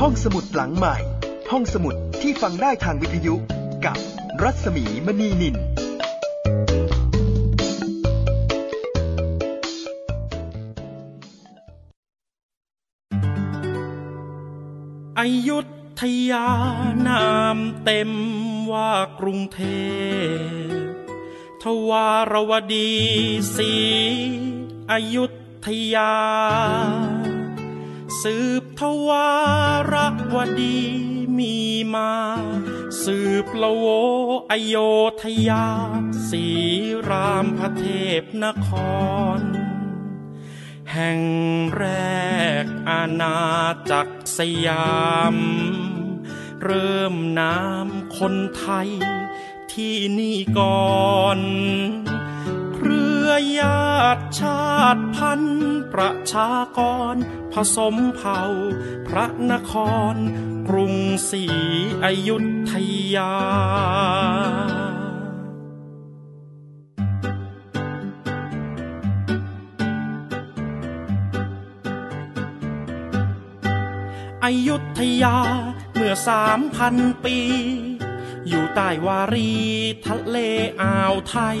ห้องสมุดหลังใหม่ ห้องสมุดที่ฟังได้ทางวิทยุ กับรัศมีมณีนินอยุธยานามเต็มว่ากรุงเทพ ทวารวดีศรีอยุธยา สืบทวารวดีมีมา สืบละโวอโยธยาสีรามพระเทพนคร แห่งแรกอาณาจักรสยาม เริ่มน้ำคนไทยที่นี่ก่อน เครือญาติ ชาติพันธุ์ประชากร ผสมเผ่า พระนคร กรุงศรีอยุธยาอายุธยาเมื่อสามพันปี อยู่ใต้วารีทะเลอ่าวไทย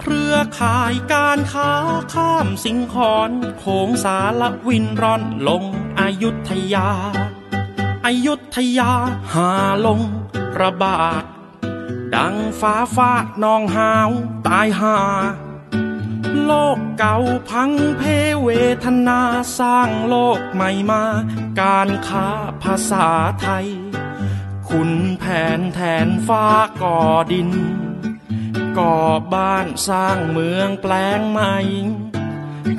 เครือข่ายการค้าข้ามสิงคอนโขงสารวินร่อนลงอยุธยาอายุธยาหาลงระบาด ดังฟ้าฟานองหาวตายหา โลกเก่าพังเพเวทนาสร้างโลกใหม่มา การค้าภาษาไทย คุณแผนแทนฟ้าก่อดิน ก่อบ้านสร้างเมืองแปลงใหม่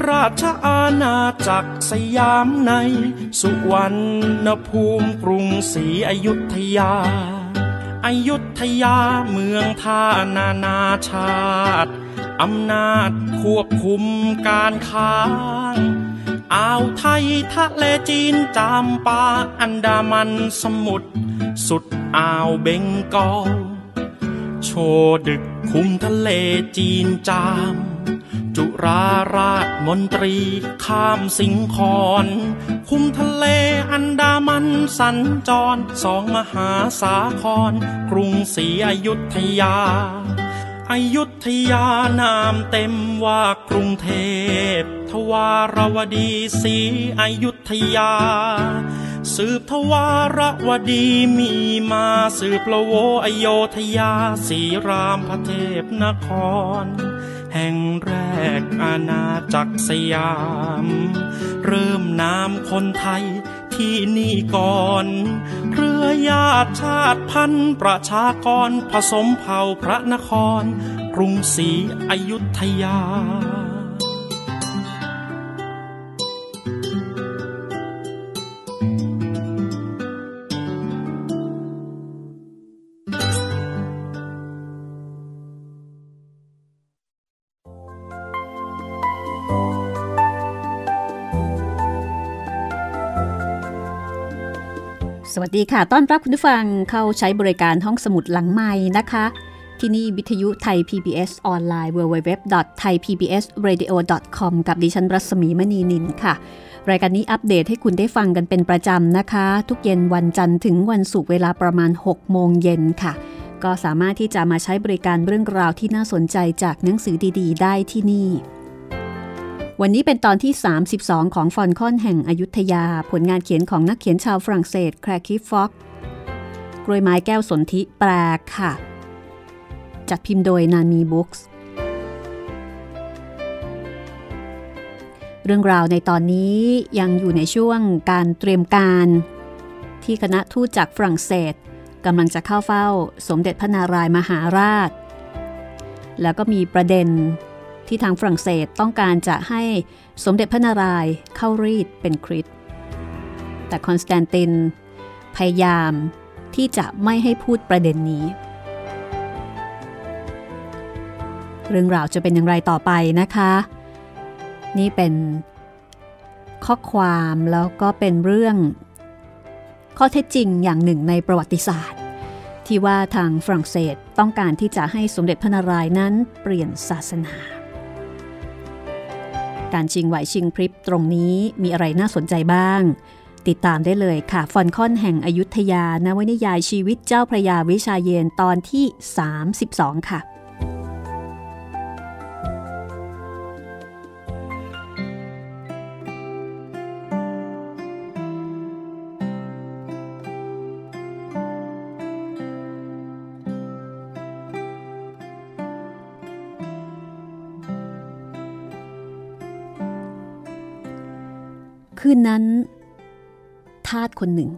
ราชอาณาจักรสยามใน สุวรรณภูมิกรุงศรีอยุธยาอยุธยาเมืองท่านานาชาติ อำนาจควบคุมการค้าอ่าวไทยทะเลจีนจามปาอันดามันสมุทรสุดอ่าวเบงกอล โชดึกคุมทะเลจีนจาม จุราราชมนตรีข้ามสิงคอนคุมทะเลอันดามันสัญจรสองมหาสาคร กรุงศรีอยุธยา อยุธยานามเต็มว่ากรุงเทพ ทวารวดีศรีอยุธยา สืบทวารวดีมีมาสืบละโวอโยธยาสีรามพระเทพนคร แห่งแรกอาณาจักรสยาม เริ่มนามคนไทยที่นี่ก่อน ญาติชาติพันธุ์ประชากรผสมเผ่าพระนคร กรุงศรีอยุธยา สดีค่ะ ต้อนรับคุณผู้ฟังเข้าใช้บริการห้องสมุดหลังใหม่นะคะ ที่นี่วิทยุไทย PBS ออนไลน์ www.thaipbsradio.com กับดิฉันรัศมีมณีนินค่ะ รายการนี้อัปเดตให้คุณได้ฟังกันเป็นประจำนะคะ ทุกเย็นวันจันทร์ถึงวันศุกร์เวลาประมาณ 6 โมงเย็นค่ะ ก็สามารถที่จะมาใช้บริการเรื่องราวที่น่าสนใจจากหนังสือดี ๆ ได้ที่นี่ วันนี้เป็นตอนที่ 32 ของฟอนคอนแห่งอยุธยา ผลงานเขียนของนักเขียนชาวฝรั่งเศสแครคิฟฟ็อกกรวยไม้แก้วสนธิแปลค่ะ จัดพิมพ์โดยนามีบุ๊กส์เรื่องราวในตอนนี้ยังอยู่ในช่วงการเตรียมการ ที่คณะทูตจากฝรั่งเศสกำลังจะเข้าเฝ้าสมเด็จพระนารายมหาราช แล้วก็มีประเด็น ที่ทางฝรั่งเศสต้องการจะให้สมเด็จพระนารายณ์เข้ารีตเป็นคริสต์แต่คอนสแตนตินพยายามที่จะไม่ให้พูดประเด็นนี้ เรื่องราวจะเป็นอย่างไรต่อไปนะคะ นี่เป็นข้อความแล้วก็เป็นเรื่อง ข้อเท็จจริงอย่างหนึ่งในประวัติศาสตร์ ที่ว่าทางฝรั่งเศสต้องการที่จะให้สมเด็จพระนารายณ์นั้นเปลี่ยนศาสนา การชิงไหวชิงพริบตรงนี้มีอะไรน่าสนใจบ้าง ติดตามได้เลยค่ะฟอนคอนแห่งอยุธยานวนิยายชีวิตเจ้าพระยาวิชาเยนตอนที่ 32 ค่ะ คืนนั้น ทาสคนหนึ่ง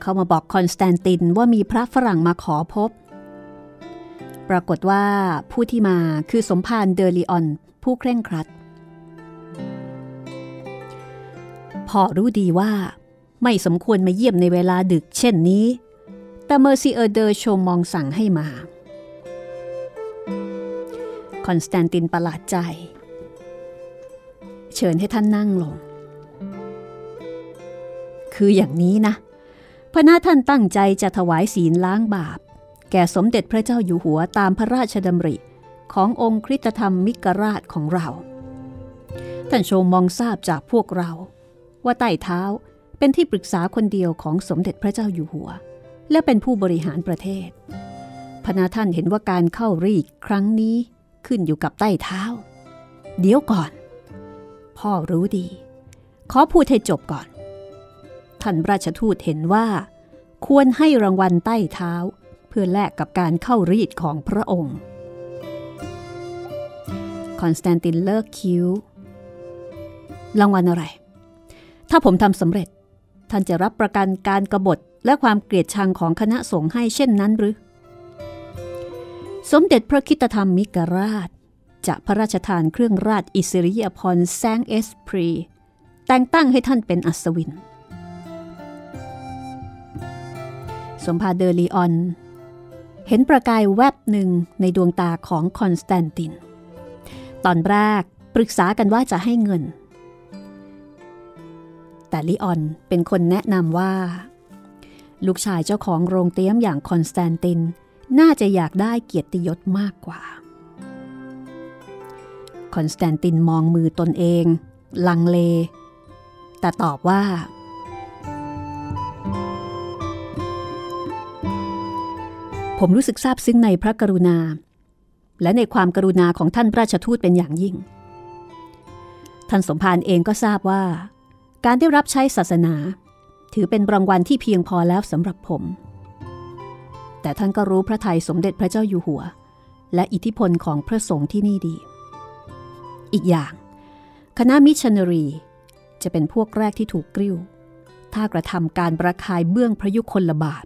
เขามาบอกคอนสแตนตินว่ามีพระฝรั่งมาขอพบ ปรากฏว่าผู้ที่มาคือสมภารเดอลีออน ผู้เคร่งครัด พ่อรู้ดีว่า ไม่สมควรมาเยี่ยมในเวลาดึกเช่นนี้ แต่เมอร์ซีเออร์เดอร์โชมองสั่งให้มา คอนสแตนตินประหลาดใจ เชิญให้ท่านนั่งลง คืออย่างนี้นะ พระนาท่านตั้งใจจะถวายศีลล้างบาป แก่สมเด็จพระเจ้าอยู่หัวตามพระราชดำริขององค์คริสตธรรมมิกราชของเรา ท่านโชมมองทราบจากพวกเรา ว่าใต้เท้าเป็นที่ปรึกษาคนเดียวของสมเด็จพระเจ้าอยู่หัว และเป็นผู้บริหารประเทศพระนาท่านเห็นว่าการเข้ารีกครั้งนี้ขึ้นอยู่กับใต้เท้า เดี๋ยวก่อน พ่อรู้ดี ขอพูดให้จบก่อน ท่านราชทูตเห็นว่า ควรให้รางวัลใต้เท้า เพื่อแลกกับการเข้ารีดของพระองค์ คอนสแตนตินเลิกคิ้ว รางวัลอะไร ถ้าผมทำสำเร็จ ท่านจะรับประกันการกบฏและความเกลียดชังของคณะสงฆ์ให้เช่นนั้นหรือ สมเด็จพระคริสตธรรมิกราช จะพระราชทานเครื่องราชอิสริยาภรณ์แซงเอสพรี แต่งตั้งให้ท่านเป็นอัศวิน สมภารเดอลีออน เห็นประกายแวบหนึ่งในดวงตาของคอนสแตนติน ตอนแรกปรึกษากันว่าจะให้เงิน แต่ลีออนเป็นคนแนะนำว่า ลูกชายเจ้าของโรงเตี้ยมอย่างคอนสแตนติน น่าจะอยากได้เกียรติยศมากกว่า คอนสแตนตินมองมือตนเอง ลังเล แต่ตอบว่า ผมรู้สึกซาบซึ้งในพระกรุณา และในความกรุณาของท่านราชทูตเป็นอย่างยิ่ง ท่านสมภารเองก็ทราบว่า การได้รับใช้ศาสนา ถือเป็นรางวัลที่เพียงพอแล้วสำหรับผม แต่ท่านก็รู้พระทัยสมเด็จพระเจ้าอยู่หัว และอิทธิพลของพระสงฆ์ที่นี่ดี อีกอย่าง คณะมิชชันนารี จะเป็นพวกแรกที่ถูกกริ้ว ถ้ากระทำการระคายเบื้องพระยุคลบาท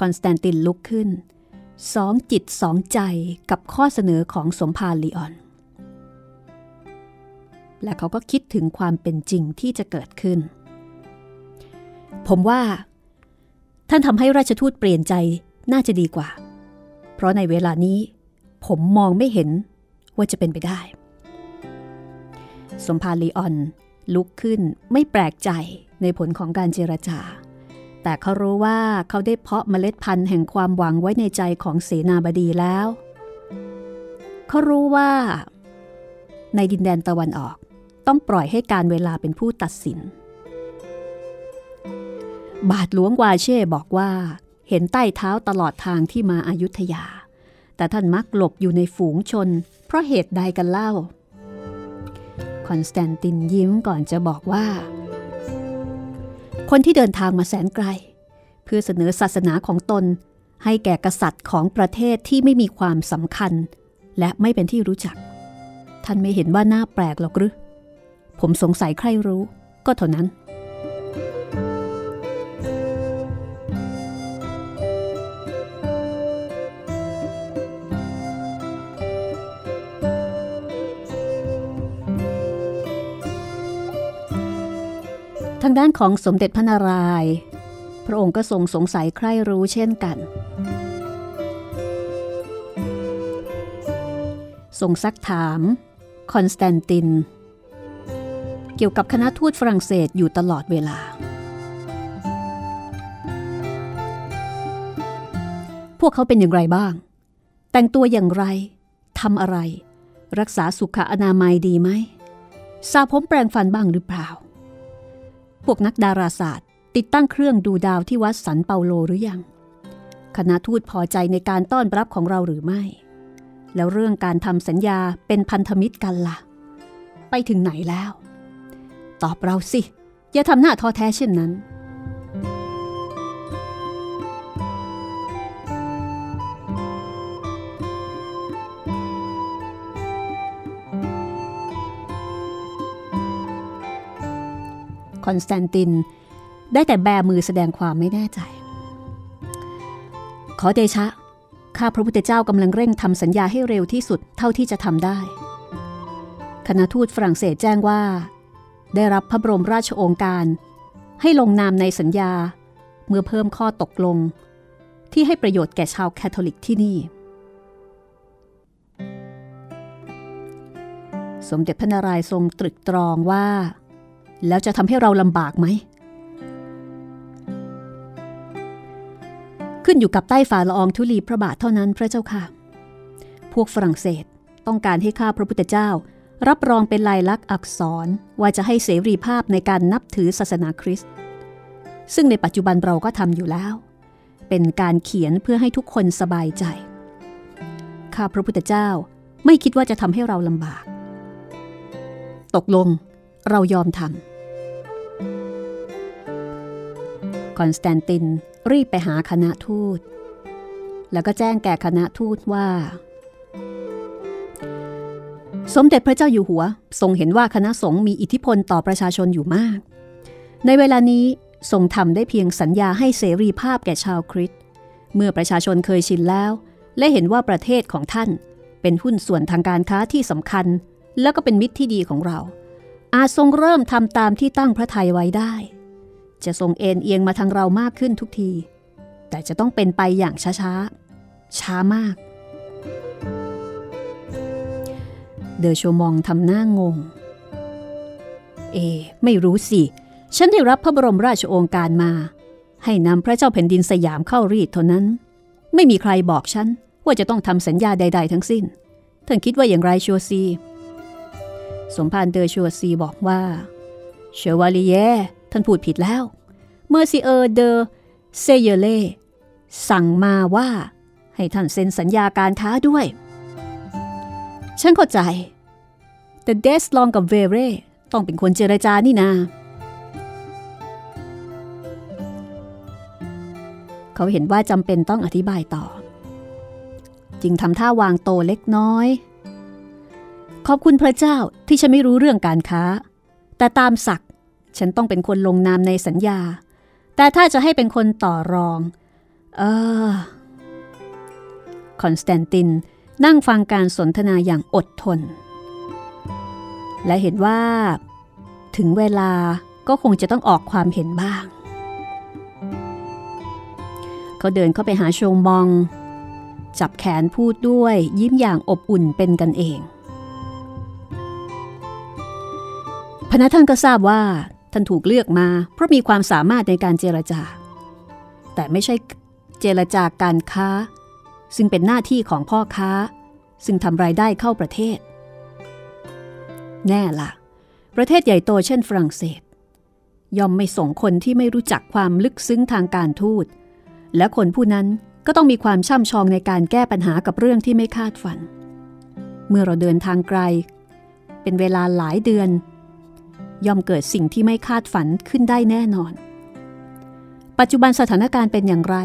คอนสแตนตินลุกขึ้น สองจิตสองใจกับข้อเสนอของสมภารลีออน และเขาก็คิดถึงความเป็นจริงที่จะเกิดขึ้น ผมว่า ท่านทำให้ราชทูตเปลี่ยนใจน่าจะดีกว่า เพราะในเวลานี้ ผมมองไม่เห็นว่าจะเป็นไปได้ สมภารลีออนลุกขึ้นไม่แปลกใจในผลของการเจรจา แต่เขารู้ว่าเขาได้เพาะเมล็ดพันธุ์แห่งความหวังไว้ในใจของเสนาบดีแล้ว เขารู้ว่า ในดินแดนตะวันออกต้องปล่อยให้กาลเวลาเป็นผู้ตัดสิน บาทหลวงวาเช่บอกว่า เห็นใต้เท้าตลอดทางที่มาอยุธยา แต่ท่านมักหลบอยู่ในฝูงชน เพราะเหตุใดกันเล่า คอนสแตนตินยิ้มก่อนจะบอกว่า คนที่เดินทางมาแสนไกล เพื่อเสนอศาสนาของตน ให้แก่กษัตริย์ของประเทศที่ไม่มีความสำคัญ และไม่เป็นที่รู้จัก ท่านไม่เห็นว่าน่าแปลกหรอกหรือผมสงสัยใครรู้ ก็เท่านั้น ทางด้านของสมเด็จพระนารายณ์พระองค์ก็ทรงสงสัยใคร่รู้เช่นกัน ทรงซักถาม คอนสแตนติน เกี่ยวกับคณะทูตฝรั่งเศสอยู่ตลอดเวลา พวกเขาเป็นอย่างไรบ้าง แต่งตัวอย่างไรทำอะไร รักษาสุขอนามัยดีไหมสาผมแปรงฟันบ้างหรือเปล่า พวกนักดาราศาสตร์ ติดตั้งเครื่องดูดาวที่วัดสันเปาโลหรือยัง คณะทูตพอใจในการต้อนรับของเราหรือไม่ แล้วเรื่องการทำสัญญาเป็นพันธมิตรกันละ่ะ ไปถึงไหนแล้ว ตอบเราสิ อย่าทำหน้าท้อแท้เช่นนั้น คอนสแตนติน ได้แต่แบมือแสดงความไม่แน่ใจ ขอเดชะ ข้าพระพุทธเจ้ากำลังเร่งทำสัญญาให้เร็วที่สุดเท่าที่จะทำได้ คณะทูตฝรั่งเศสแจ้งว่า ได้รับพระบรมราชโองการ ให้ลงนามในสัญญา เมื่อเพิ่มข้อตกลง ที่ให้ประโยชน์แก่ชาวแคทอลิกที่นี่สมเด็จพระนารายณ์ทรงตรึกตรองว่า แล้วจะทำให้เราลำบากไหม ขึ้นอยู่กับใต้ฝ่าละอองธุลีพระบาทเท่านั้นพระเจ้าค่ะ พวกฝรั่งเศสต้องการให้ข้าพระพุทธเจ้า รับรองเป็นลายลักษณ์อักษรว่าจะให้เสรีภาพในการนับถือศาสนาคริสต์ ซึ่งในปัจจุบันเราก็ทำอยู่แล้ว เป็นการเขียนเพื่อให้ทุกคนสบายใจ ข้าพระพุทธเจ้าไม่คิดว่าจะทำให้เราลำบาก ตกลงเรายอมทำ คอนสแตนตินรีบไปหาคณะทูต แล้วก็แจ้งแก่คณะทูตว่า สมเด็จพระเจ้าอยู่หัว ทรงเห็นว่าคณะสงฆ์มีอิทธิพลต่อประชาชนอยู่มาก ในเวลานี้ทรงทำได้เพียงสัญญาให้เสรีภาพแก่ชาวคริสต์เมื่อประชาชนเคยชินแล้ว และเห็นว่าประเทศของท่าน เป็นหุ้นส่วนทางการค้าที่สำคัญ แล้วก็เป็นมิตรที่ดีของเรา อาจทรงเริ่มทำตามที่ตั้งพระทัยไว้ได้ จะทรงเอ็นเอียงมาทางเรามากขึ้นทุกที แต่จะต้องเป็นไปอย่างช้าๆ ช้ามาก เดอโชมองทำหน้างง เอ ไม่รู้สิ ฉันได้รับพระบรมราชโองการมา ให้นำพระเจ้าแผ่นดินสยามเข้ารีดเท่านั้น ไม่มีใครบอกฉันว่าจะต้องทำสัญญาใด ๆ ทั้งสิ้นท่านคิดว่าอย่างไรชัวซี สมภารเดอชัวซีบอกว่าเชวาลีเย ท่านพูดผิดแล้ว เมอร์ซิเออร์เดอเซเยเล่สั่งมาว่า ให้ท่านเซ็นสัญญาการค้าด้วย ฉันเข้าใจ แต่เดสลองกับเวเร่ต้องเป็นคนเจรจานี่นาเขาเห็นว่าจำเป็นต้องอธิบายต่อ จึงทำท่าวางโตเล็กน้อย ขอบคุณพระเจ้าที่ฉันไม่รู้เรื่องการค้า แต่ตามศักดิ์ ฉันต้องเป็นคนลงนามในสัญญา แต่ถ้าจะให้เป็นคนต่อรอง เออคอนสแตนตินนั่งฟังการสนทนาอย่างอดทน และเห็นว่า ถึงเวลาก็คงจะต้องออกความเห็นบ้าง เขาเดินเข้าไปหาโชมอง จับแขนพูดด้วยยิ้มอย่างอบอุ่นเป็นกันเองพนักท่านก็ทราบว่า ท่านถูกเลือกมา เพราะมีความสามารถในการเจรจา แต่ไม่ใช่เจรจาการค้า ซึ่งเป็นหน้าที่ของพ่อค้า ซึ่งทำรายได้เข้าประเทศ แน่ละ่ะ ประเทศใหญ่โตเช่นฝรั่งเศส ย่อมไม่ส่งคนที่ไม่รู้จักความลึกซึ้งทางการทูต และคนผู้นั้นก็ต้องมีความช่ำชองในการแก้ปัญหากับเรื่องที่ไม่คาดฝัน เมื่อเราเดินทางไกล เป็นเวลาหลายเดือน ย่อมเกิดสิ่งที่ไม่คาดฝันขึ้นได้แน่นอน ปัจจุบันสถานการณ์เป็นอย่างไร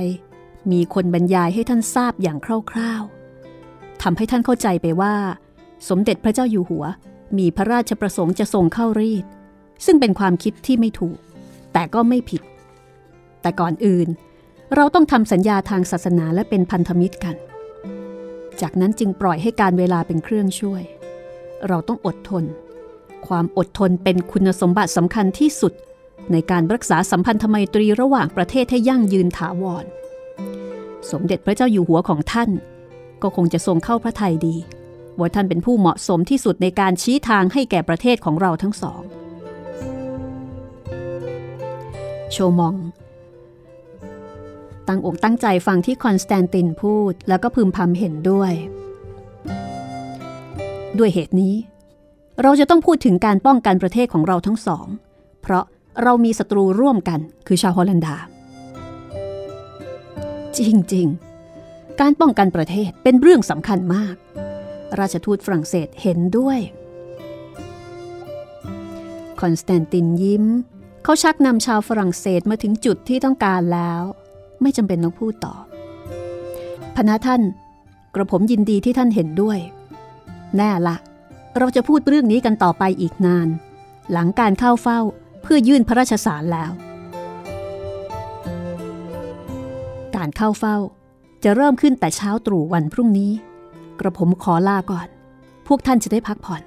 มีคนบรรยายให้ท่านทราบอย่างคร่าวๆทำให้ท่านเข้าใจไปว่า สมเด็จพระเจ้าอยู่หัว มีพระราชประสงค์จะส่งเข้ารีด ซึ่งเป็นความคิดที่ไม่ถูก แต่ก็ไม่ผิด แต่ก่อนอื่น เราต้องทำสัญญาทางศาสนาและเป็นพันธมิตรกัน จากนั้นจึงปล่อยให้การเวลาเป็นเครื่องช่วย เราต้องอดทน ความอดทนเป็นคุณสมบัติสำคัญที่สุด ในการรักษาสัมพันธไมตรีระหว่างประเทศให้ยั่งยืนถาวร สมเด็จพระเจ้าอยู่หัวของท่าน ก็คงจะทรงเข้าพระทัยดี ว่าท่านเป็นผู้เหมาะสมที่สุดในการชี้ทางให้แก่ประเทศของเราทั้งสอง โชมอง ตั้งอกตั้งใจฟังที่คอนสแตนตินพูดแล้วก็พึมพำเห็นด้วย ด้วยเหตุนี้ เราจะต้องพูดถึงการป้องกันประเทศของเราทั้งสอง เพราะเรามีศัตรูร่วมกันคือชาวฮอลันดา จริงๆ การป้องกันประเทศเป็นเรื่องสำคัญมาก ราชทูตฝรั่งเศสเห็นด้วยคอนสแตนตินยิ้ม เขาชักนำชาวฝรั่งเศสมาถึงจุดที่ต้องการแล้ว ไม่จำเป็นต้องพูดต่อ พนะท่าน กระผมยินดีที่ท่านเห็นด้วย แน่ละ เราจะพูดเรื่องนี้กันต่อไปอีกนาน หลังการเข้าเฝ้าเพื่อยื่นพระราชสารแล้ว การเข้าเฝ้าจะเริ่มขึ้นแต่เช้าตรู่วันพรุ่งนี้ กระผมขอลาก่อน พวกท่านจะได้พักผ่อน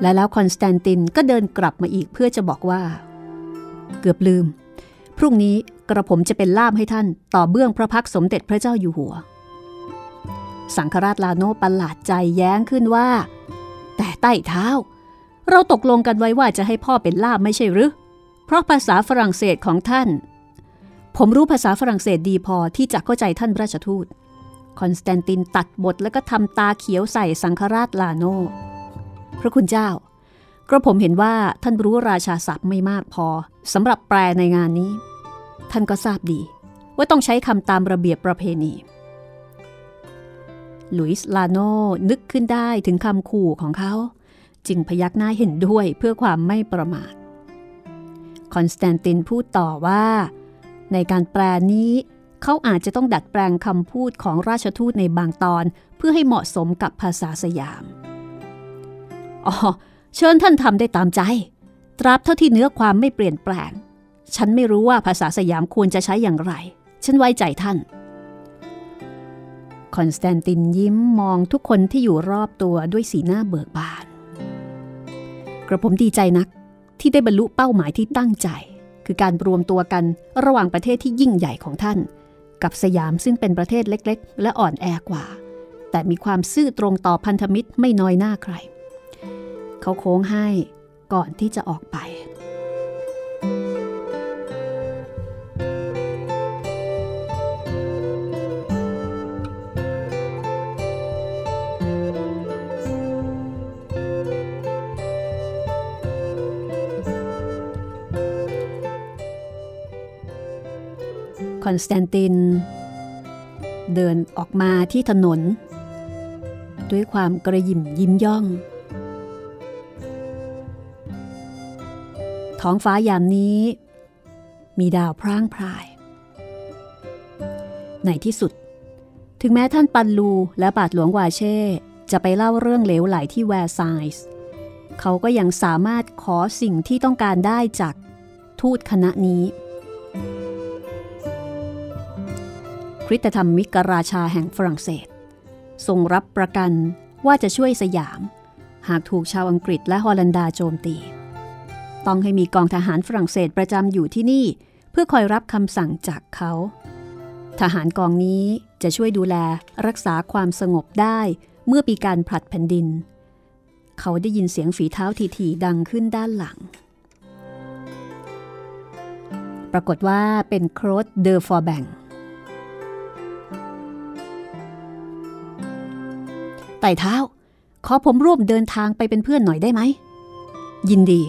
และแล้วคอนสแตนตินก็เดินกลับมาอีกเพื่อจะบอกว่า เกือบลืม พรุ่งนี้กระผมจะเป็นล่ามให้ท่านต่อเบื้องพระพักสมเด็จพระเจ้าอยู่หัว สังฆราชลาโนประหลาดใจแย้งขึ้นว่า แต่ใต้เท้า เราตกลงกันไว้ว่าจะให้พ่อเป็นล่ามไม่ใช่หรือ เพราะภาษาฝรั่งเศสของท่าน ผมรู้ภาษาฝรั่งเศสดีพอที่จะเข้าใจท่านราชทูต คอนสแตนตินตัดบทแล้วก็ทำตาเขียวใส่สังฆราชลาโน พระคุณเจ้า กระผมเห็นว่าท่านรู้ราชาศัพท์ไม่มากพอสำหรับแปลในงานนี้ ท่านก็ทราบดี ว่าต้องใช้คำตามระเบียบประเพณี ลุยส์ลาโนนึกขึ้นได้ถึงคำขู่ของเขา จึงพยักหน้าเห็นด้วยเพื่อความไม่ประมาท คอนสแตนตินพูดต่อว่า ในการแปลนี้เขาอาจจะต้องดัดแปลงคำพูดของราชทูตในบางตอนเพื่อให้เหมาะสมกับภาษาสยาม อ๋อ เชิญท่านทำได้ตามใจ ตราบเท่าที่เนื้อความไม่เปลี่ยนแปลง ฉันไม่รู้ว่าภาษาสยามควรจะใช้อย่างไร ฉันไว้ใจท่าน คอนสแตนตินยิ้มมองทุกคนที่อยู่รอบตัวด้วยสีหน้าเบิกบาน กระผมดีใจนักที่ได้บรรลุเป้าหมายที่ตั้งใจ คือการรวมตัวกันระหว่างประเทศที่ยิ่งใหญ่ของท่าน กับสยามซึ่งเป็นประเทศเล็กๆ และอ่อนแอกว่า แต่มีความซื่อตรงต่อพันธมิตรไม่น้อยหน้าใคร เขาโค้งให้ก่อนที่จะออกไป คอนสแตนติน เดินออกมาที่ถนน ด้วยความกระหยิ่มยิ้มย่อง ท้องฟ้ายามนี้ มีดาวพร่างพราย ในที่สุด ถึงแม้ท่านปันลูและบาทหลวงวาเช่ จะไปเล่าเรื่องเหลวไหลที่แวร์ซายส์เขาก็ยังสามารถขอสิ่งที่ต้องการได้จากทูตคณะนี้ คริสตธรรมมิกราชาแห่งฝรั่งเศส ทรงรับประกันว่าจะช่วยสยาม หากถูกชาวอังกฤษและฮอลันดาโจมตี ต้องให้มีกองทหารฝรั่งเศสประจำอยู่ที่นี่ เพื่อคอยรับคำสั่งจากเขา ทหารกองนี้จะช่วยดูแลรักษาความสงบได้เมื่อปีการผลัดแผ่นดิน เขาได้ยินเสียงฝีเท้าถี่ๆดังขึ้นด้านหลัง ปรากฏว่าเป็นโคลดเดอฟอร์แบง ใต้เท้า ขอผมร่วมเดินทางไปเป็นเพื่อนหน่อยได้ไหม ยินดี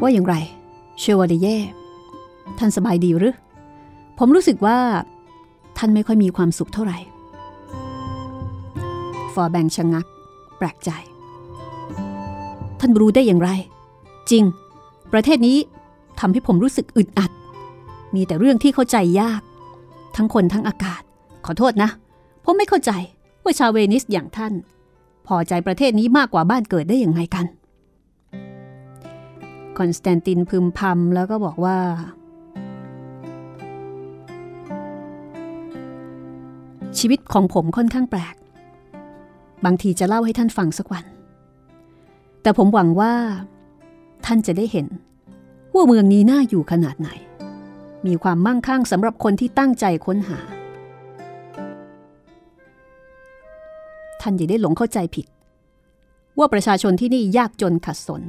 ว่าอย่างไร เชวาเดเย่ท่านสบายดีหรือ ผมรู้สึกว่า ท่านไม่ค่อยมีความสุขเท่าไหร่ ฟอร์แบงชะงัก แปลกใจ ท่านรู้ได้อย่างไร จริง ประเทศนี้ทำให้ผมรู้สึกอึดอัด มีแต่เรื่องที่เข้าใจยาก ทั้งคนทั้งอากาศ ขอโทษนะผมไม่เข้าใจว่าชาวเวนิสอย่างท่าน พอใจประเทศนี้มากกว่าบ้านเกิดได้อย่างไงกัน คอนสแตนตินพึมพำแล้วก็บอกว่า ชีวิตของผมค่อนข้างแปลก บางทีจะเล่าให้ท่านฟังสักวัน แต่ผมหวังว่า ท่านจะได้เห็น ว่าเมืองนี้น่าอยู่ขนาดไหน มีความมั่งคั่งสำหรับคนที่ตั้งใจค้นหา ท่านอย่าได้หลงเข้าใจผิด ว่าประชาชนที่นี่ยากจนขัดสน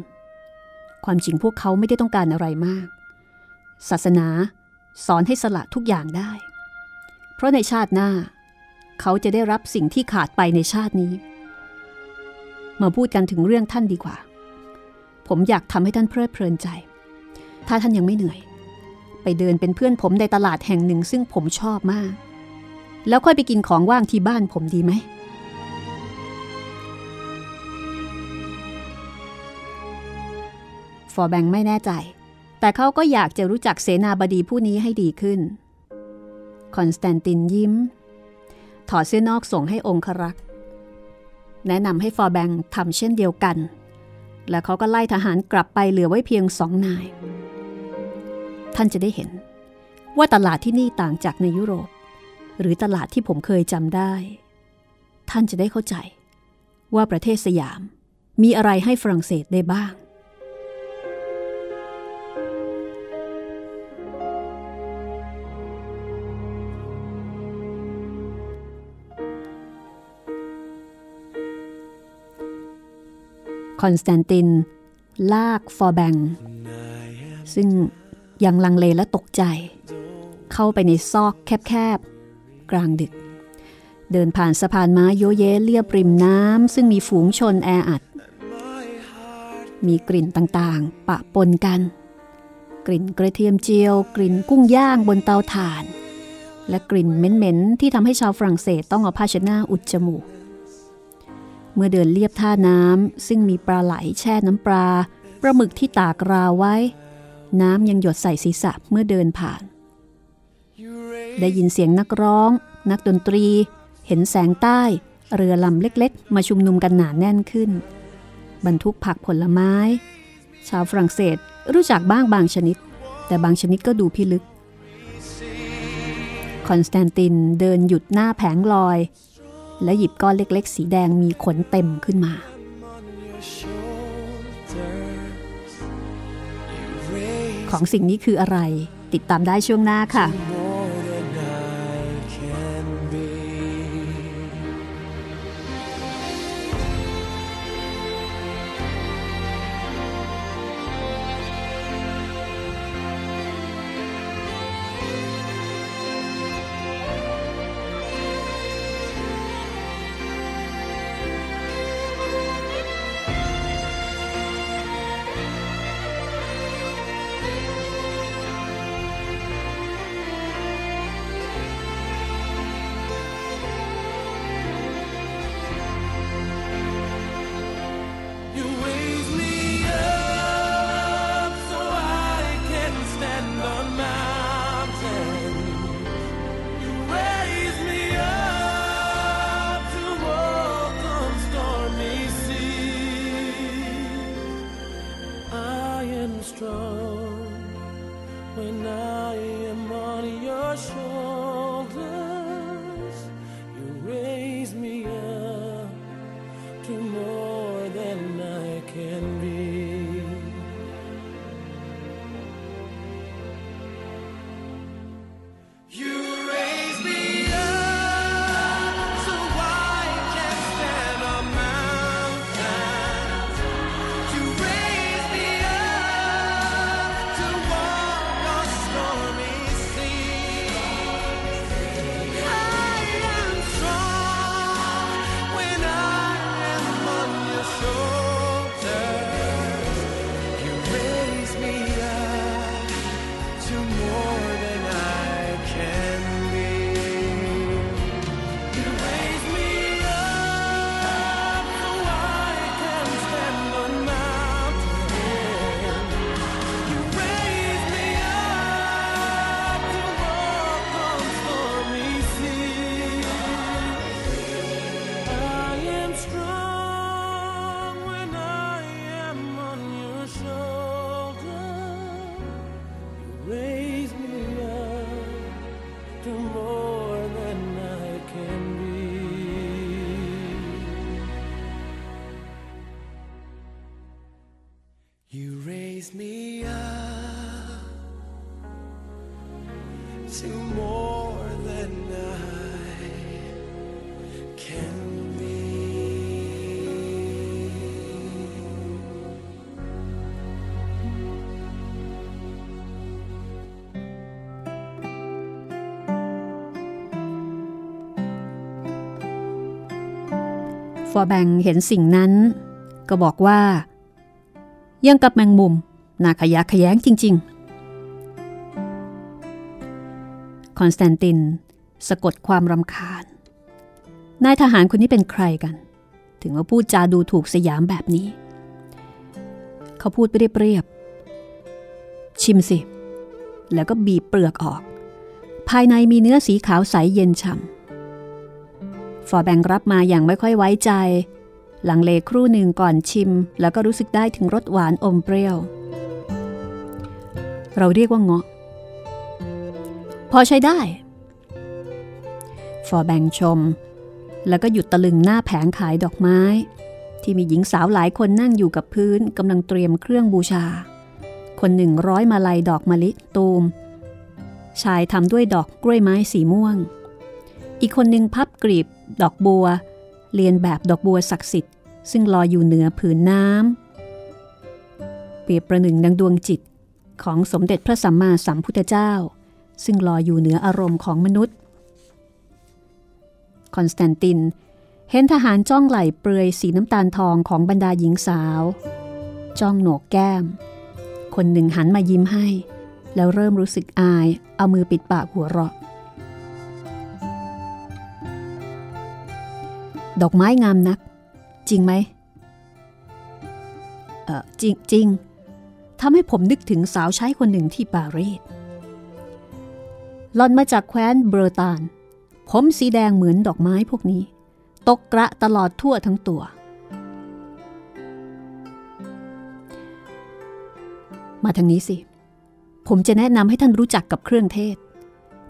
ความจริงพวกเขาไม่ได้ต้องการอะไรมาก ศาสนาสอนให้สละทุกอย่างได้ เพราะในชาติหน้า เขาจะได้รับสิ่งที่ขาดไปในชาตินี้ มาพูดกันถึงเรื่องท่านดีกว่า ผมอยากทำให้ท่านเพลิดเพลินใจ ถ้าท่านยังไม่เหนื่อย ไปเดินเป็นเพื่อนผมในตลาดแห่งหนึ่งซึ่งผมชอบมาก แล้วค่อยไปกินของว่างที่บ้านผมดีไหม ฟอร์แบงไม่แน่ใจ แต่เขาก็อยากจะรู้จักเสนาบดีผู้นี้ให้ดีขึ้น คอนสแตนตินยิ้ม ถอดเสื้อนอกส่งให้องครักษ์แนะนำให้ฟอร์แบงทำเช่นเดียวกัน และเขาก็ไล่ทหารกลับไปเหลือไว้เพียงสองนาย ท่านจะได้เห็น ว่าตลาดที่นี่ต่างจากในยุโรป หรือตลาดที่ผมเคยจำได้ ท่านจะได้เข้าใจ ว่าประเทศสยามมีอะไรให้ฝรั่งเศสได้บ้าง คอนสแตนติน ลากฟอร์แบงซึ่ง ยังลังเลและตกใจ เข้าไปในซอกแคบๆ กลางดึก เดินผ่านสะพานม้าโยเยเลียบริมน้ำซึ่งมีฝูงชนแออัด มีกลิ่นต่างๆ ปะปนกัน กลิ่นกระเทียมเจียว กลิ่นกุ้งย่างบนเตาถ่าน และกลิ่นเหม็นๆ ที่ทำให้ชาวฝรั่งเศสต้องเอาผ้าเช็ดหน้าอุดจมูก เมื่อเดินเลียบท่าน้ำซึ่งมีปลาไหลแช่น้ำปลาปลาหมึกที่ตากราวไว้ น้ำยังหยดใส่ศีรษะเมื่อเดินผ่าน ได้ยินเสียงนักร้อง นักดนตรี เห็นแสงไต้ เรือลำเล็กๆ มาชุมนุมกันหนาแน่นขึ้น บรรทุกผักผลไม้ ชาวฝรั่งเศสรู้จักบ้างบางชนิด แต่บางชนิดก็ดูพิลึก คอนสแตนตินเดินหยุดหน้าแผงลอย และหยิบก้อนเล็กๆ สีแดงมีขนเต็มขึ้นมา ของสิ่งนี้คืออะไร ติดตามได้ช่วงหน้าค่ะ ฟอร์แบงเห็นสิ่งนั้น ก็บอกว่า ยังกับแมงมุมน่าขยะแขยงจริง ๆ คอนสแตนติน สะกดความรำคาญ นายทหารคนนี้เป็นใครกัน ถึงว่าพูดจาดูถูกสยามแบบนี้ เขาพูดไปเรียบๆชิมสิ แล้วก็บีบเปลือกออก ภายในมีเนื้อสีขาวใสเย็นฉ่ำ ฟอร์แบงรับมาอย่างไม่ค่อยไว้ใจ หลังเลครู่หนึ่งก่อนชิม แล้วก็รู้สึกได้ถึงรสหวานอมเปรี้ยว เราเรียกว่าเงาะ พอใช้ได้ ฟอร์แบงชม แล้วก็หยุดตะลึงหน้าแผงขายดอกไม้ ที่มีหญิงสาวหลายคนนั่งอยู่กับพื้นกำลังเตรียมเครื่องบูชา คนหนึ่งร้อยมาลัยดอกมะลิตูม ชายทำด้วยดอกกล้วยไม้สีม่วงอีกคนหนึ่งพับกลีบ ดอกบัว เลียนแบบดอกบัวศักดิ์สิทธิ์ซึ่งลอยอยู่เหนือผืนน้ำเปรียบประหนึ่งดังดวงจิตของสมเด็จพระสัมมาสัมพุทธเจ้า ซึ่งลอยอยู่เหนืออารมณ์ของมนุษย์ คอนสแตนติน เห็นทหารจ้องไหล่เปลือยสีน้ำตาลทองของบรรดาหญิงสาว จ้องโหนกแก้ม คนหนึ่งหันมายิ้มให้ แล้วเริ่มรู้สึกอาย เอามือปิดปากหัวเราะ ดอกไม้งามนัก จริงไหมเออจริงจริงทำให้ผมนึกถึงสาวใช้คนหนึ่งที่ปารีสหลอนมาจากแคว้นเบอร์ตาน ผมสีแดงเหมือนดอกไม้พวกนี้ ตกกระตลอดทั่วทั้งตัว มาทางนี้สิ ผมจะแนะนำให้ท่านรู้จักกับเครื่องเทศ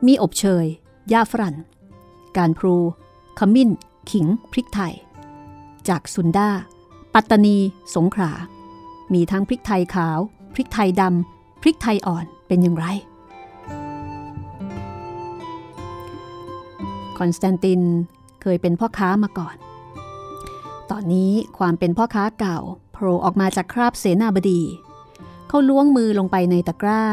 มีอบเชยย่าฝรั่น การพลูขมิ้น ขิงพริกไทย จากสุนดาปัตตานี สงขลามีทั้งพริกไทยขาว พริกไทยดำพริกไทยอ่อนเป็นอย่างไร คอนสแตนตินเคยเป็นพ่อค้ามาก่อน ตอนนี้ความเป็นพ่อค้าเก่าโผล่ออกมาจากคราบเสนาบดี เขาล้วงมือลงไปในตะกร้า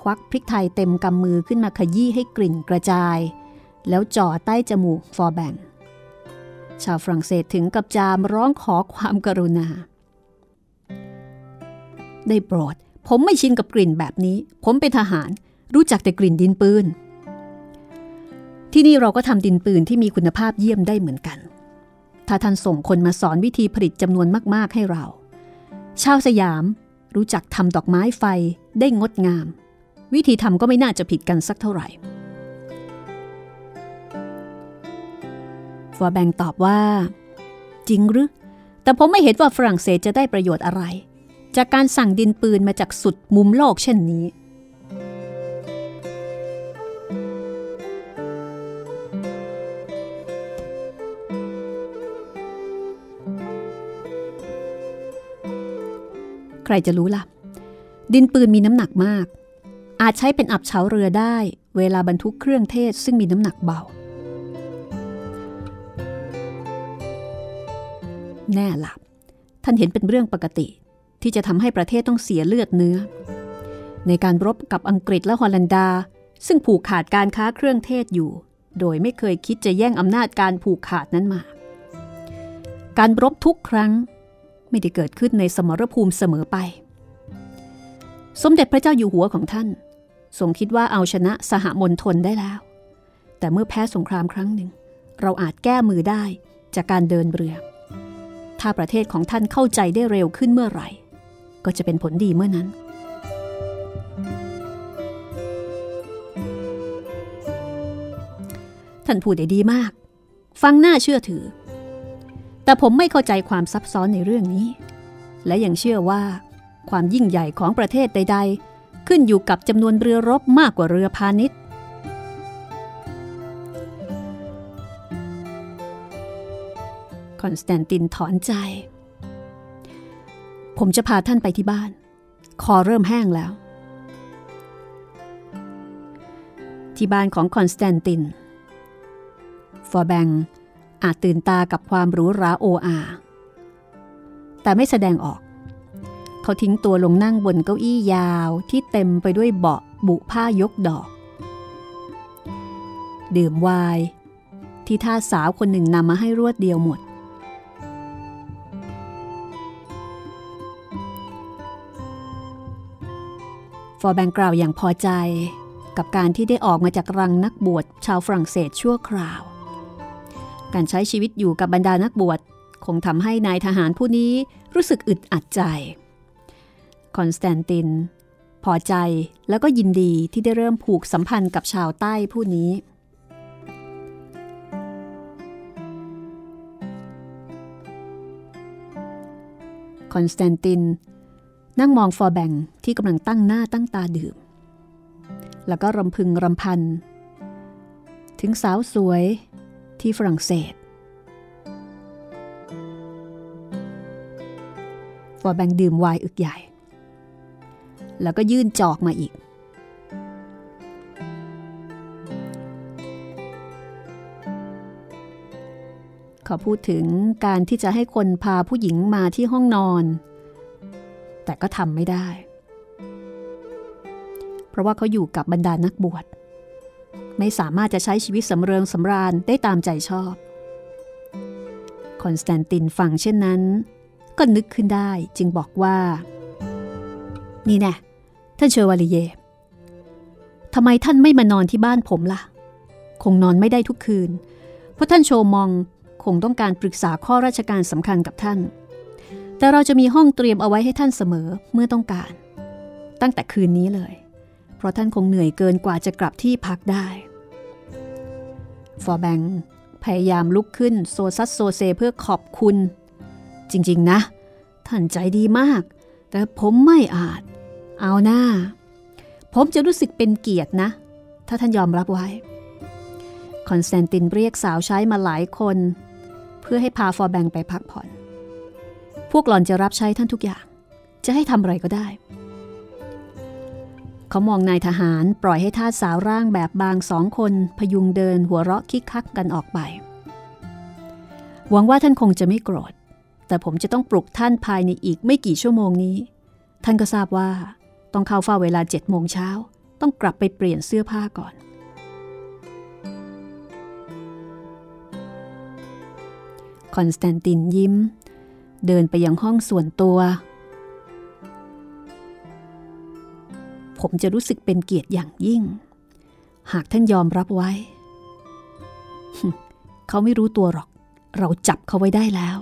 ควักพริกไทยเต็มกำมือขึ้นมาขยี้ให้กลิ่นกระจาย แล้วจ่อใต้จมูกฟอร์แบง ชาวฝรั่งเศสถึงกับจามร้องขอความกรุณา ได้โปรด ผมไม่ชินกับกลิ่นแบบนี้ ผมเป็นทหาร รู้จักแต่กลิ่นดินปืน ที่นี่เราก็ทำดินปืนที่มีคุณภาพเยี่ยมได้เหมือนกัน ถ้าท่านส่งคนมาสอนวิธีผลิตจำนวนมาก ๆ ให้เรา ชาวสยามรู้จักทำดอกไม้ไฟได้งดงาม วิธีทำก็ไม่น่าจะผิดกันสักเท่าไหร่ ฟอร์แบงตอบว่า จริงหรือ แต่ผมไม่เห็นว่าฝรั่งเศสจะได้ประโยชน์อะไร จากการสั่งดินปืนมาจากสุดมุมโลกเช่นนี้ ใครจะรู้ล่ะ ดินปืนมีน้ำหนักมาก อาจใช้เป็นอับเฉาเรือได้ เวลาบรรทุกเครื่องเทศซึ่งมีน้ำหนักเบา แน่ละท่านเห็นเป็นเรื่องปกติ ที่จะทำให้ประเทศต้องเสียเลือดเนื้อ ในการรบกับอังกฤษและฮอลันดา ซึ่งผูกขาดการค้าเครื่องเทศอยู่ โดยไม่เคยคิดจะแย่งอำนาจการผูกขาดนั้นมา การรบทุกครั้งไม่ได้เกิดขึ้นในสมรภูมิเสมอไป สมเด็จพระเจ้าอยู่หัวของท่านทรงคิดว่าเอาชนะสหมณฑลได้แล้ว แต่เมื่อแพ้สงครามครั้งหนึ่ง เราอาจแก้มือได้จากการเดินเรือ ถ้าประเทศของท่านเข้าใจได้เร็วขึ้นเมื่อไหร่ ก็จะเป็นผลดีเมื่อนั้น ท่านพูดได้ดีมาก ฟังน่าเชื่อถือ แต่ผมไม่เข้าใจความซับซ้อนในเรื่องนี้ และยังเชื่อว่า ความยิ่งใหญ่ของประเทศใด ๆ ขึ้นอยู่กับจำนวนเรือรบมากกว่าเรือพาณิชย์ คอนสแตนตินถอนใจ ผมจะพาท่านไปที่บ้าน คอเริ่มแห้งแล้ว ที่บ้านของคอนสแตนติน ฟอร์แบงอาจตื่นตากับความหรูหราโอ่อ่าแต่ไม่แสดงออก เขาทิ้งตัวลงนั่งบนเก้าอี้ยาวที่เต็มไปด้วยเบาะบุผ้ายกดอก ดื่มไวน์ที่ทาสสาวคนหนึ่งนำมาให้รวดเดียวหมด อร์แบงกล่าวอย่างพอใจ กับการที่ได้ออกมาจากรังนักบวชชาวฝรั่งเศสชั่วคราว การใช้ชีวิตอยู่กับบรรดานักบวชคงทำให้นายทหารผู้นี้รู้สึกอึดอัดใจ คอนสแตนติน พอใจแล้วก็ยินดีที่ได้เริ่มผูกสัมพันธ์กับชาวใต้ผู้นี้ คอนสแตนติน นั่งมองฟอร์แบงที่กำลังตั้งหน้าตั้งตาดื่ม แล้วก็รำพึงรำพัน ถึงสาวสวยที่ฝรั่งเศส ฟอร์แบงดื่มไวน์อึกใหญ่ แล้วก็ยื่นจอกมาอีกขาพูดถึงการที่จะให้คนพาผู้หญิงมาที่ห้องนอน แต่ก็ทำไม่ได้ เพราะว่าเขาอยู่กับบรรดานักบวช ไม่สามารถจะใช้ชีวิตสำเริงสำราญได้ตามใจชอบ คอนสแตนตินฟังเช่นนั้น ก็นึกขึ้นได้จึงบอกว่า นี่แน่ท่านเชอวาลีเยทำไมท่านไม่มานอนที่บ้านผมล่ะ คงนอนไม่ได้ทุกคืน เพราะท่านโชมองคงต้องการปรึกษาข้อราชการสำคัญกับท่าน แต่เราจะมีห้องเตรียมเอาไว้ให้ท่านเสมอเมื่อต้องการ ตั้งแต่คืนนี้เลย เพราะท่านคงเหนื่อยเกินกว่าจะกลับที่พักได้ฟอร์แบงพยายามลุกขึ้นโซซัสโซเซเพื่อขอบคุณ จริงๆนะ ท่านใจดีมาก แต่ผมไม่อาจ เอาหน้า ผมจะรู้สึกเป็นเกียรตินะ ถ้าท่านยอมรับไว้ คอนสแตนตินเรียกสาวใช้มาหลายคน เพื่อให้พาฟอร์แบงไปพักผ่อน พวกหล่อนจะรับใช้ท่านทุกอย่าง จะให้ทำอะไรก็ได้ เขามองนายทหารปล่อยให้ทาสสาวร่างแบบบางสองคนพยุงเดินหัวเราะคิกคักกันออกไป หวังว่าท่านคงจะไม่โกรธ แต่ผมจะต้องปลุกท่านภายในอีกไม่กี่ชั่วโมงนี้ ท่านก็ทราบว่าต้องเข้าเฝ้าเวลาเจ็ดโมงเช้า ต้องกลับไปเปลี่ยนเสื้อผ้าก่อน คอนสแตนตินยิ้ม เดินไปยังห้องส่วนตัว ผมจะรู้สึกเป็นเกียรติอย่างยิ่ง หากท่านยอมรับไว้ เขาไม่รู้ตัวหรอก เราจับเขาไว้ได้แล้ว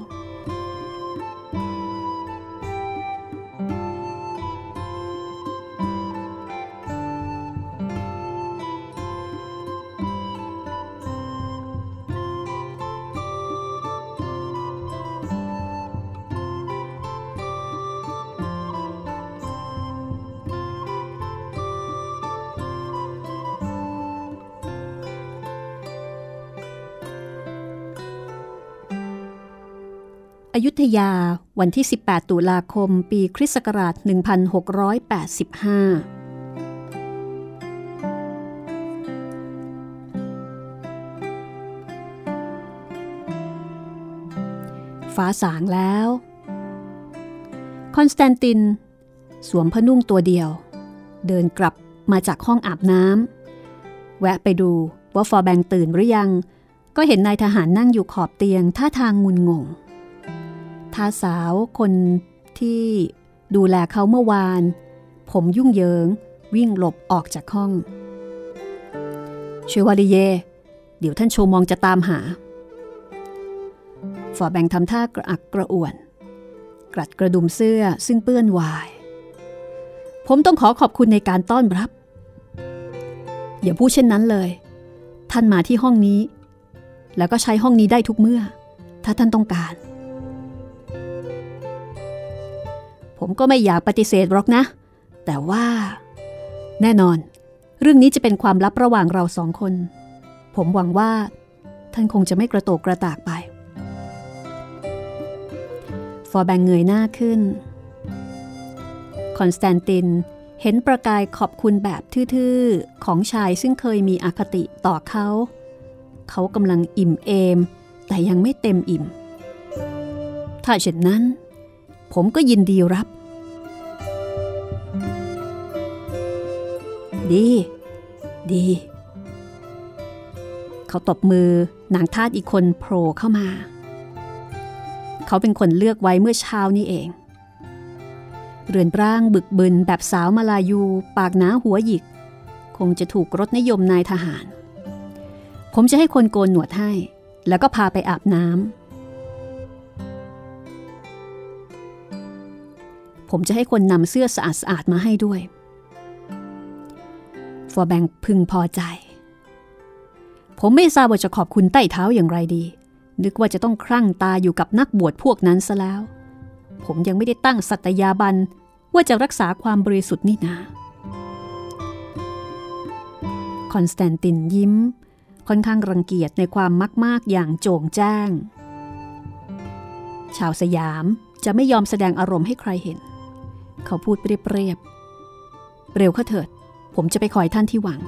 อยุธยาวันที่ 18 ตุลาคม ปีคริสต์ศักราช 1685ฟ้าสางแล้ว คอนสแตนติน สวมผ้านุ่งตัวเดียว เดินกลับมาจากห้องอาบน้ำแวะไปดูว่าฟอร์แบงตื่นหรือยัง ก็เห็นนายทหารนั่งอยู่ขอบเตียงท่าทางงุนงง ทาสาวคนที่ดูแลเขาเมื่อวาน ผมยุ่งเหยิงวิ่งหลบออกจากห้องเชวาลีเย เดี๋ยวท่านโชมองจะตามหาฟอแบงทำท่ากระอักกระอ่วนกรัดกระดุมเสื้อซึ่งเปื้อนวาย ผมต้องขอขอบคุณในการต้อนรับ อย่าพูดเช่นนั้นเลย ท่านมาที่ห้องนี้ แล้วก็ใช้ห้องนี้ได้ทุกเมื่อ ถ้าท่านต้องการ ผมก็ไม่อยากปฏิเสธหรอกนะ แต่ว่า แน่นอน เรื่องนี้จะเป็นความลับระหว่างเราสองคน ผมหวังว่า ท่านคงจะไม่กระโตกกระตากไป ฟอร์แบงเงยหน้าขึ้น คอนสแตนตินเห็นประกายขอบคุณแบบทื่อๆ ของชายซึ่งเคยมีอคติต่อเขา เขากำลังอิ่มเอม แต่ยังไม่เต็มอิ่ม ถ้าเช่นนั้น ผมก็ยินดีรับ ดี ดี เขาตบมือนางทาสอีกคนโผล่เข้ามา เขาเป็นคนเลือกไว้เมื่อเช้านี้เอง เรือนร่างบึกบึนแบบสาวมาลายู ปากหนาหัวหยิก คงจะถูกรถนิยมนายทหาร ผมจะให้คนโกนหนวดให้ แล้วก็พาไปอาบน้ำ ผมจะให้คนนำเสื้อสะอาดสะอาดมาให้ด้วย ฟอร์แบงพึงพอใจ ผมไม่ทราบว่าจะขอบคุณใต้เท้าอย่างไรดี นึกว่าจะต้องคลั่งตาอยู่กับนักบวชพวกนั้นซะแล้ว ผมยังไม่ได้ตั้งสัตยาบันว่าจะรักษาความบริสุทธิ์นี่นาคอนสแตนตินยิ้ม ค่อนข้างรังเกียจในความมากมากอย่างโจ่งแจ้ง ชาวสยามจะไม่ยอมแสดงอารมณ์ให้ใครเห็น เขาพูดเรียบๆเร็วเข้าเถิด ผมจะไปคอยท่านที่หวัง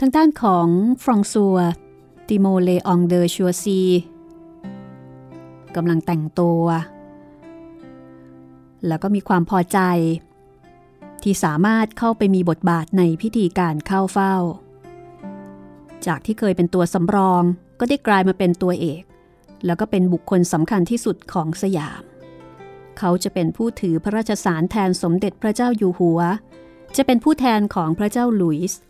ทางด้านของฟรองซัวติโมเลองเดอชัวซีกำลังแต่งตัว แล้วก็มีความพอใจ ที่สามารถเข้าไปมีบทบาทในพิธีการเข้าเฝ้า จากที่เคยเป็นตัวสำรองก็ได้กลายมาเป็นตัวเอก แล้วก็เป็นบุคคลสำคัญที่สุดของสยาม เขาจะเป็นผู้ถือพระราชสารแทนสมเด็จพระเจ้าอยู่หัว จะเป็นผู้แทนของพระเจ้าหลุยส์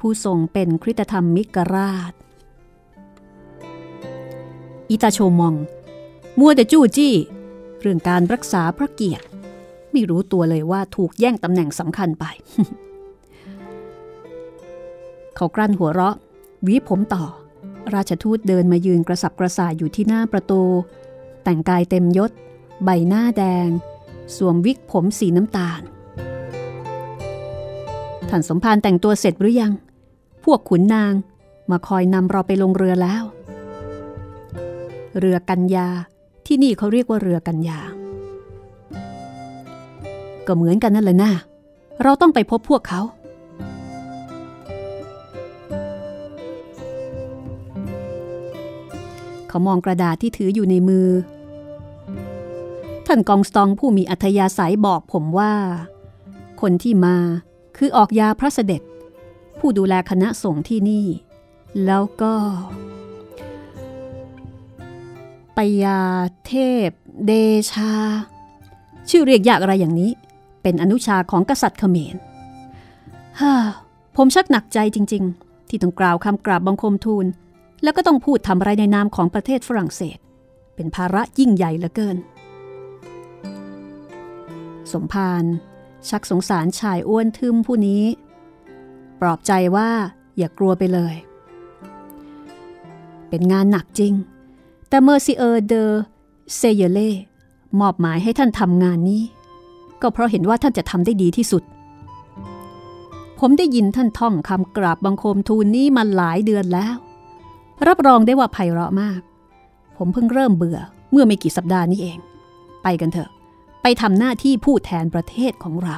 ผู้ทรงเป็นคริสตธรรมมิกราช อิตาโชมอง มัวแต่จู้จี้ เรื่องการรักษาพระเกียรติ ไม่รู้ตัวเลยว่าถูกแย่งตำแหน่งสำคัญไป เขากลั้นหัวเราะวีผมต่อ ราชทูตเดินมายืนกระสับกระส่ายอยู่ที่หน้าประตู แต่งกายเต็มยศ ใบหน้าแดง สวมวิกผมสีน้ำตาลท่านสมภารแต่งตัวเสร็จหรือยัง พวกขุนนางมาคอยนำเราไปลงเรือแล้ว เรือกัญญาที่นี่เขาเรียกว่าเรือกัญญา ก็เหมือนกันนั่นแหละนะเราต้องไปพบพวกเขา เขามองกระดาษที่ถืออยู่ในมือ ท่านกองสตองผู้มีอัธยาศัยบอกผมว่า คนที่มาคือออกยาพระเสด็จ ผู้ดูแลคณะสงฆ์ที่นี่ แล้วก็ ปยาเทพ เดชา ชื่อเรียกยากอะไรอย่างนี้ เป็นอนุชาของกษัตริย์เขมรฮ่าผมชักหนักใจจริง ๆ ที่ต้องกล่าวคำกราบบังคมทูล แล้วก็ต้องพูดทำอะไรในนามของประเทศฝรั่งเศส เป็นภาระยิ่งใหญ่เหลือเกิน สมภารชักสงสารชายอ้วนทึมผู้นี้ ปลอบใจว่าอย่ากลัวไปเลย เป็นงานหนักจริง แต่ Monsieur เดอเซเยเล่มอบหมายให้ท่านทำงานนี้ ก็เพราะเห็นว่าท่านจะทำได้ดีที่สุด ผมได้ยินท่านท่องคำกราบบังคมทูลนี้มาหลายเดือนแล้ว รับรองได้ว่าไพเราะมาก ผมเพิ่งเริ่มเบื่อเมื่อไม่กี่สัปดาห์นี้เอง ไปกันเถอะ ไปทำหน้าที่ผู้แทนประเทศของเรา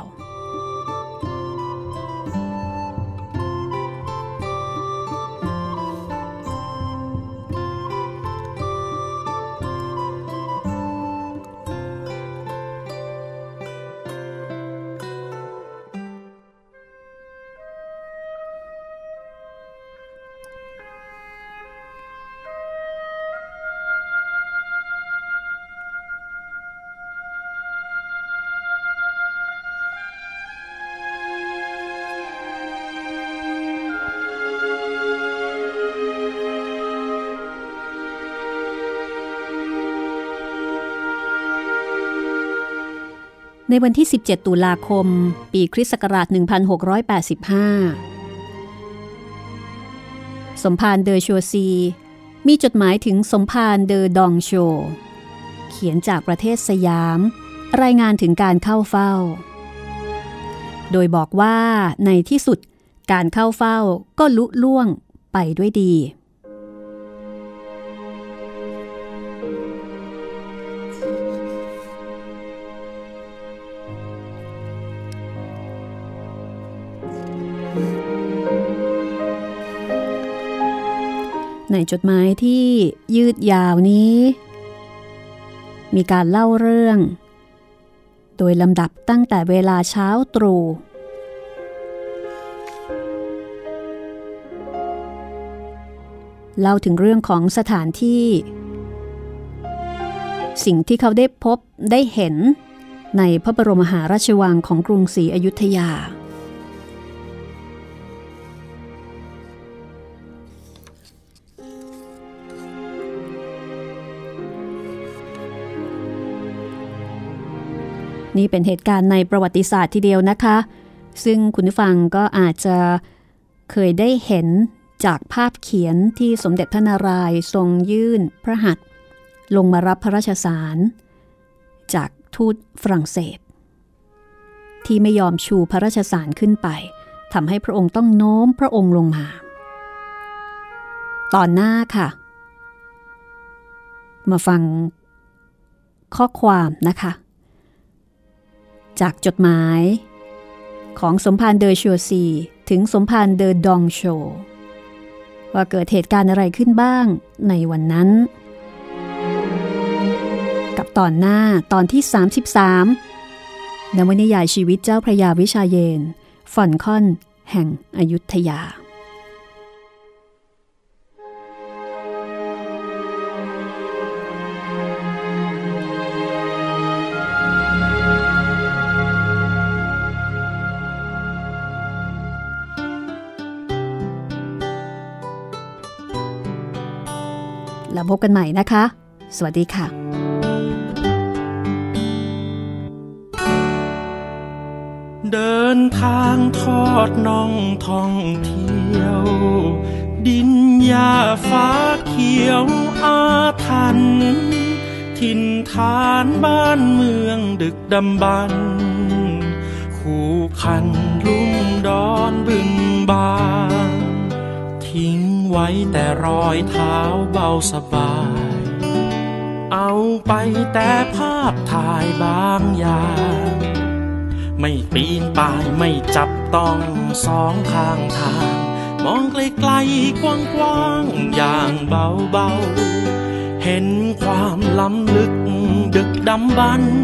ในวันที่ 17 ตุลาคม ปีคริสต์ศักราช 1685 สมภารเดอชัวซี มีจดหมายถึงสมภารเดอดองโช เขียนจากประเทศสยาม รายงานถึงการเข้าเฝ้า โดยบอกว่าในที่สุดการเข้าเฝ้าก็ลุล่วงไปด้วยดี ในจดหมายที่ยืดยาวนี้ มีการเล่าเรื่อง โดยลำดับตั้งแต่เวลาเช้าตรู่เล่าถึงเรื่องของสถานที่ สิ่งที่เขาได้พบได้เห็นในพระบรมหาราชวังของกรุงศรีอยุธยา นี่เป็นเหตุการณ์ในประวัติศาสตร์ทีเดียวนะคะ ซึ่งคุณผู้ฟังก็อาจจะเคยได้เห็นจากภาพเขียนที่สมเด็จพระนารายณ์ทรงยื่นพระหัตถ์ลงมารับพระราชสาร จากทูตฝรั่งเศส ที่ไม่ยอมชูพระราชสารขึ้นไปทำให้พระองค์ต้องโน้มพระองค์ลงมา ตอนหน้าค่ะ มาฟังข้อความนะคะ จากจดหมาย ของสมภารเดอชัวซีถึงสมภารเดอดองโช ว่าเกิดเหตุการณ์อะไรขึ้นบ้างในวันนั้น กับตอนหน้าตอนที่ 33นวนิยายชีวิตเจ้าพระยาวิชาเยนฟอนคอนแห่งอยุธยา แล้วพบกันใหม่นะคะ สวัสดีค่ะเดินทางทอดน่องท่องเที่ยว ดินหญ้าฟ้าเขียวอาทัน ถิ่นฐานบ้านเมืองดึกดำบรรคู่คันลุ่มดอนบึงบานทิ้ง ไว้แต่รอยเท้าเบาสบาย เอาไปแต่ภาพถ่ายบางอย่าง ไม่ปีนป่ายไม่จับต้องสองข้างทาง มองไกลๆกว้างๆอย่างเบาๆ เห็นความล้ำลึกดึกดำบรรพ์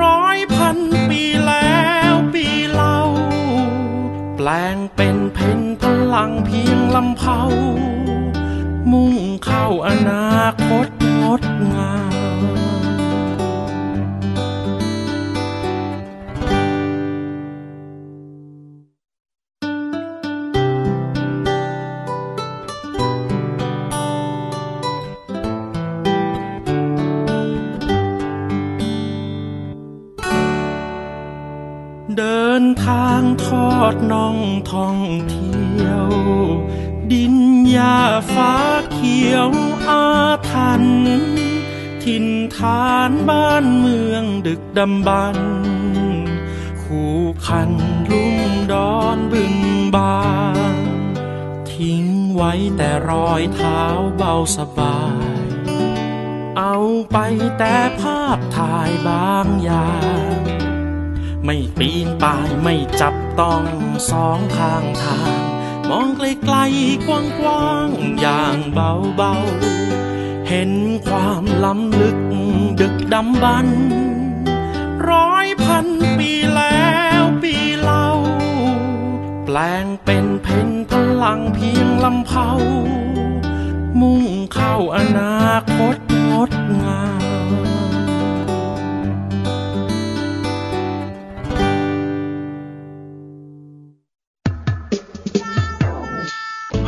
ร้อยพันปีแล้วปี แปลงเป็นเพนพลังเพียงลำเผามุ่งเข้าอนาคตงดงาม อดน่องท่องเที่ยว ดินหญ้าฟ้าเขียวอาทันถิ่นฐานบ้านเมืองดึกดำบรรพ์คู่คันลุ่มดอนบึงบานทิ้งไว้แต่รอยเท้าเบาสบาย เอาไปแต่ภาพถ่ายบางอย่าง ไม่ปีนป่ายไม่จับต้องสองข้างทาง มองไกลๆกว้างๆอย่างเบาๆ เห็นความล้ำลึกดึกดำบรรพ์ร้อยพันปีแล้วปีเล่า แปลงเป็นเพนพลังเพียงลำเผามุ่งเข้าอนาคตงดงาม